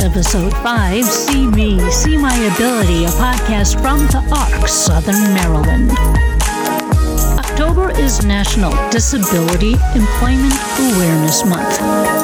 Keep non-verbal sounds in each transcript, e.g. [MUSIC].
Episode 5 See Me, See My Ability, a podcast from the ARC, Southern Maryland. October is National Disability Employment Awareness Month.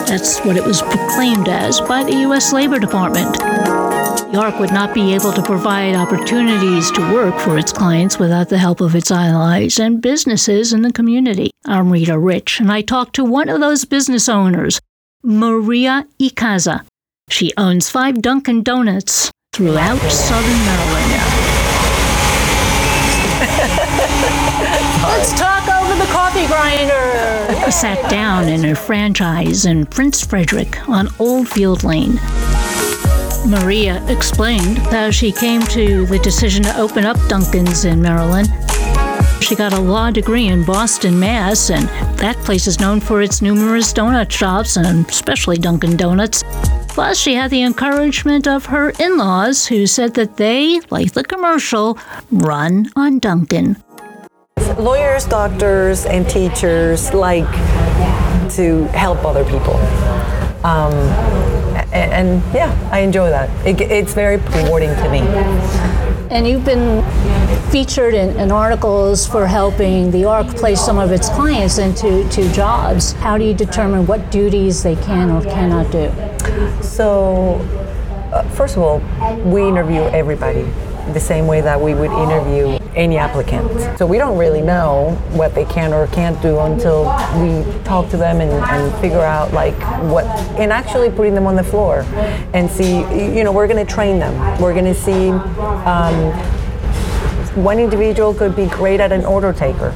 That's what it was proclaimed as by the U.S. Labor Department. The ARC would not be able to provide opportunities to work for its clients without the help of its allies and businesses in the community. I'm Rita Rich, and I talked to one of those business owners, Maria Icaza. She owns five Dunkin' Donuts throughout southern Maryland. Let's talk over the coffee grinder. I sat down in her franchise in Prince Frederick on Old Field Lane. Maria explained how she came to the decision to open up Dunkin's in Maryland. She got a law degree in Boston, Mass, and that place is known for its numerous donut shops and especially Dunkin' Donuts. Plus, she had the encouragement of her in laws who said that they, like the commercial, run on Dunkin'. Lawyers, doctors, and teachers like to help other people. Um, and, and, yeah, I enjoy that. It, it's very rewarding to me. And you've been featured in, in, articles for helping the ARC place some of its clients into to jobs. How do you determine what duties they can or cannot do? So, uh, first of all, we interview everybody the same way that we would interview any applicant. So we don't really know what they can or can't do until we talk to them and, and figure out like what, and actually putting them on the floor and see, you know, we're going to train them. We're going to see um, one individual could be great at an order taker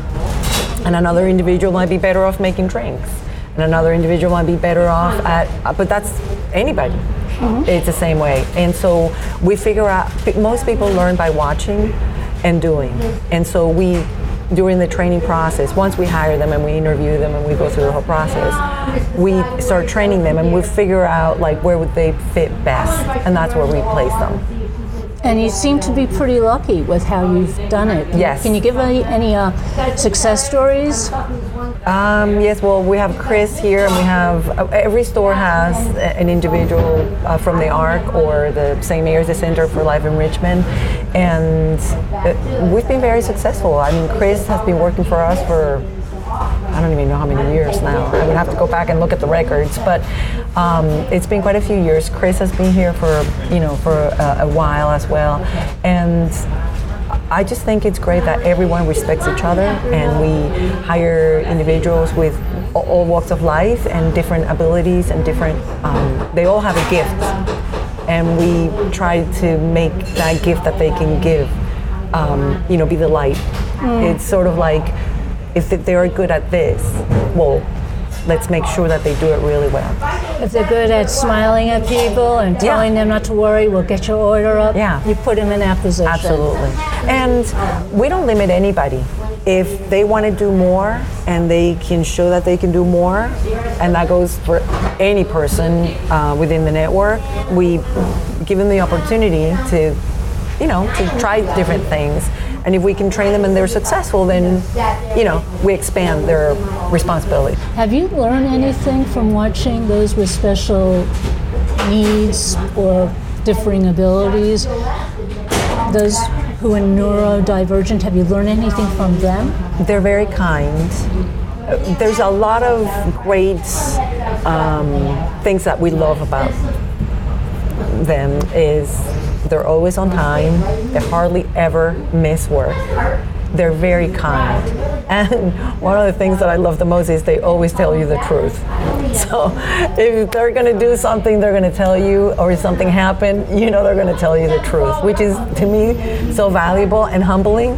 and another individual might be better off making drinks and another individual might be better off at, but that's anybody. Mm-hmm. It's the same way. And so we figure out, most people learn by watching and doing. And so we, during the training process, once we hire them and we interview them and we go through the whole process, we start training them and we figure out like where would they fit best. And that's where we place them. And you seem to be pretty lucky with how you've done it. Yes. Can you give any, any uh, success stories? Um, yes, well, we have Chris here, and we have uh, every store has an individual uh, from the ARC or the St. Mary's the Center for Life Enrichment, and uh, we've been very successful. I mean, Chris has been working for us for I don't even know how many years now. I would have to go back and look at the records, but um, it's been quite a few years. Chris has been here for you know for a, a while as well, and I just think it's great that everyone respects each other and we hire individuals with all walks of life and different abilities and different, um, they all have a gift. And we try to make that gift that they can give, um, you know, be the light. Mm. It's sort of like, if they are good at this, well, let's make sure that they do it really well. If they're good at smiling at people and telling yeah. them not to worry, we'll get your order up. Yeah. You put them in that position. Absolutely. And we don't limit anybody. If they want to do more and they can show that they can do more, and that goes for any person uh, within the network, we give them the opportunity to, you know, to try different things and if we can train them and they're successful, then, you know, we expand their responsibility. Have you learned anything from watching those with special needs or differing abilities? Those who are neurodivergent, have you learned anything from them? They're very kind. There's a lot of great um, things that we love about them is they're always on time. They hardly ever miss work. They're very kind. [LAUGHS] And one of the things that I love the most is they always tell you the truth. [LAUGHS] So if they're going to do something, they're going to tell you, or if something happened, you know they're going to tell you the truth, which is to me so valuable and humbling.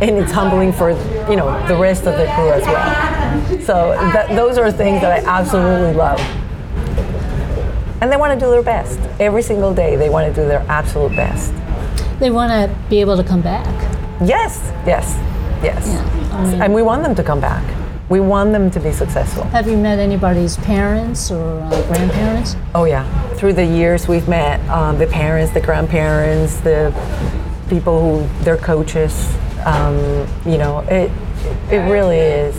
And it's humbling for you know the rest of the crew as well. So that, those are things that I absolutely love and they want to do their best every single day. They want to do their absolute best. They want to be able to come back. Yes, yes, yes. Yeah, I mean, and we want them to come back. We want them to be successful. Have you met anybody's parents or uh, grandparents? Oh yeah, through the years we've met um, the parents, the grandparents, the people who their coaches. Um, you know, it, It really is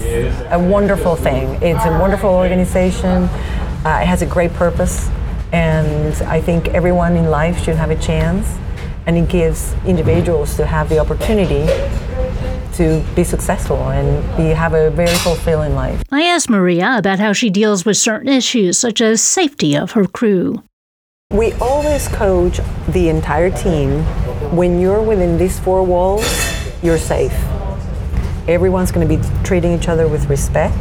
a wonderful thing. It's a wonderful organization. Uh, it has a great purpose, and I think everyone in life should have a chance. And it gives individuals to have the opportunity to be successful and be, have a very fulfilling life. I asked Maria about how she deals with certain issues, such as safety of her crew. We always coach the entire team. When you're within these four walls, you're safe. Everyone's going to be treating each other with respect.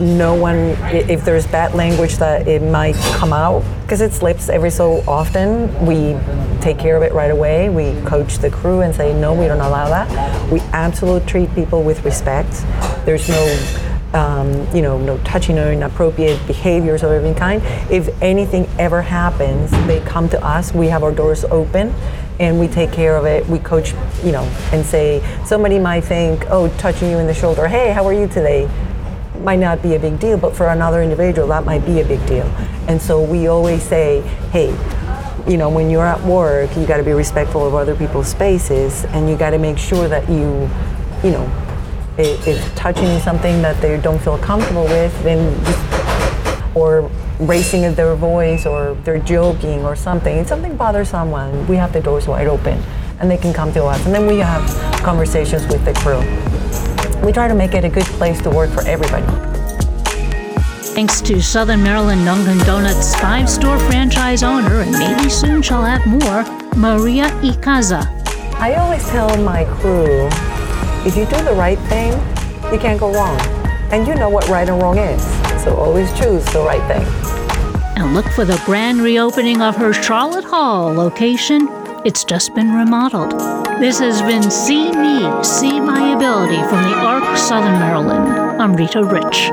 No one, if there's bad language that it might come out, because it slips every so often, we take care of it right away. We coach the crew and say, no, we don't allow that. We absolutely treat people with respect. There's no um, you know, no touching or inappropriate behaviors of any kind. If anything ever happens, they come to us. We have our doors open and we take care of it. We coach, you know, and say, somebody might think, oh, touching you in the shoulder, hey, how are you today? Might not be a big deal, but for another individual, that might be a big deal. And so we always say, hey, you know, when you're at work, you got to be respectful of other people's spaces and you got to make sure that you, you know, if touching something that they don't feel comfortable with, then just, or raising their voice or they're joking or something, if something bothers someone, we have the doors wide open and they can come to us. And then we have conversations with the crew. We try to make it a good place to work for everybody. Thanks to Southern Maryland Dunkin' Donuts five store franchise owner, and maybe soon she'll have more, Maria Icaza. I always tell my crew if you do the right thing, you can't go wrong. And you know what right and wrong is. So always choose the right thing. And look for the grand reopening of her Charlotte Hall location. It's just been remodeled. This has been See Me, See From the ARC Southern Maryland. I'm Rita Rich.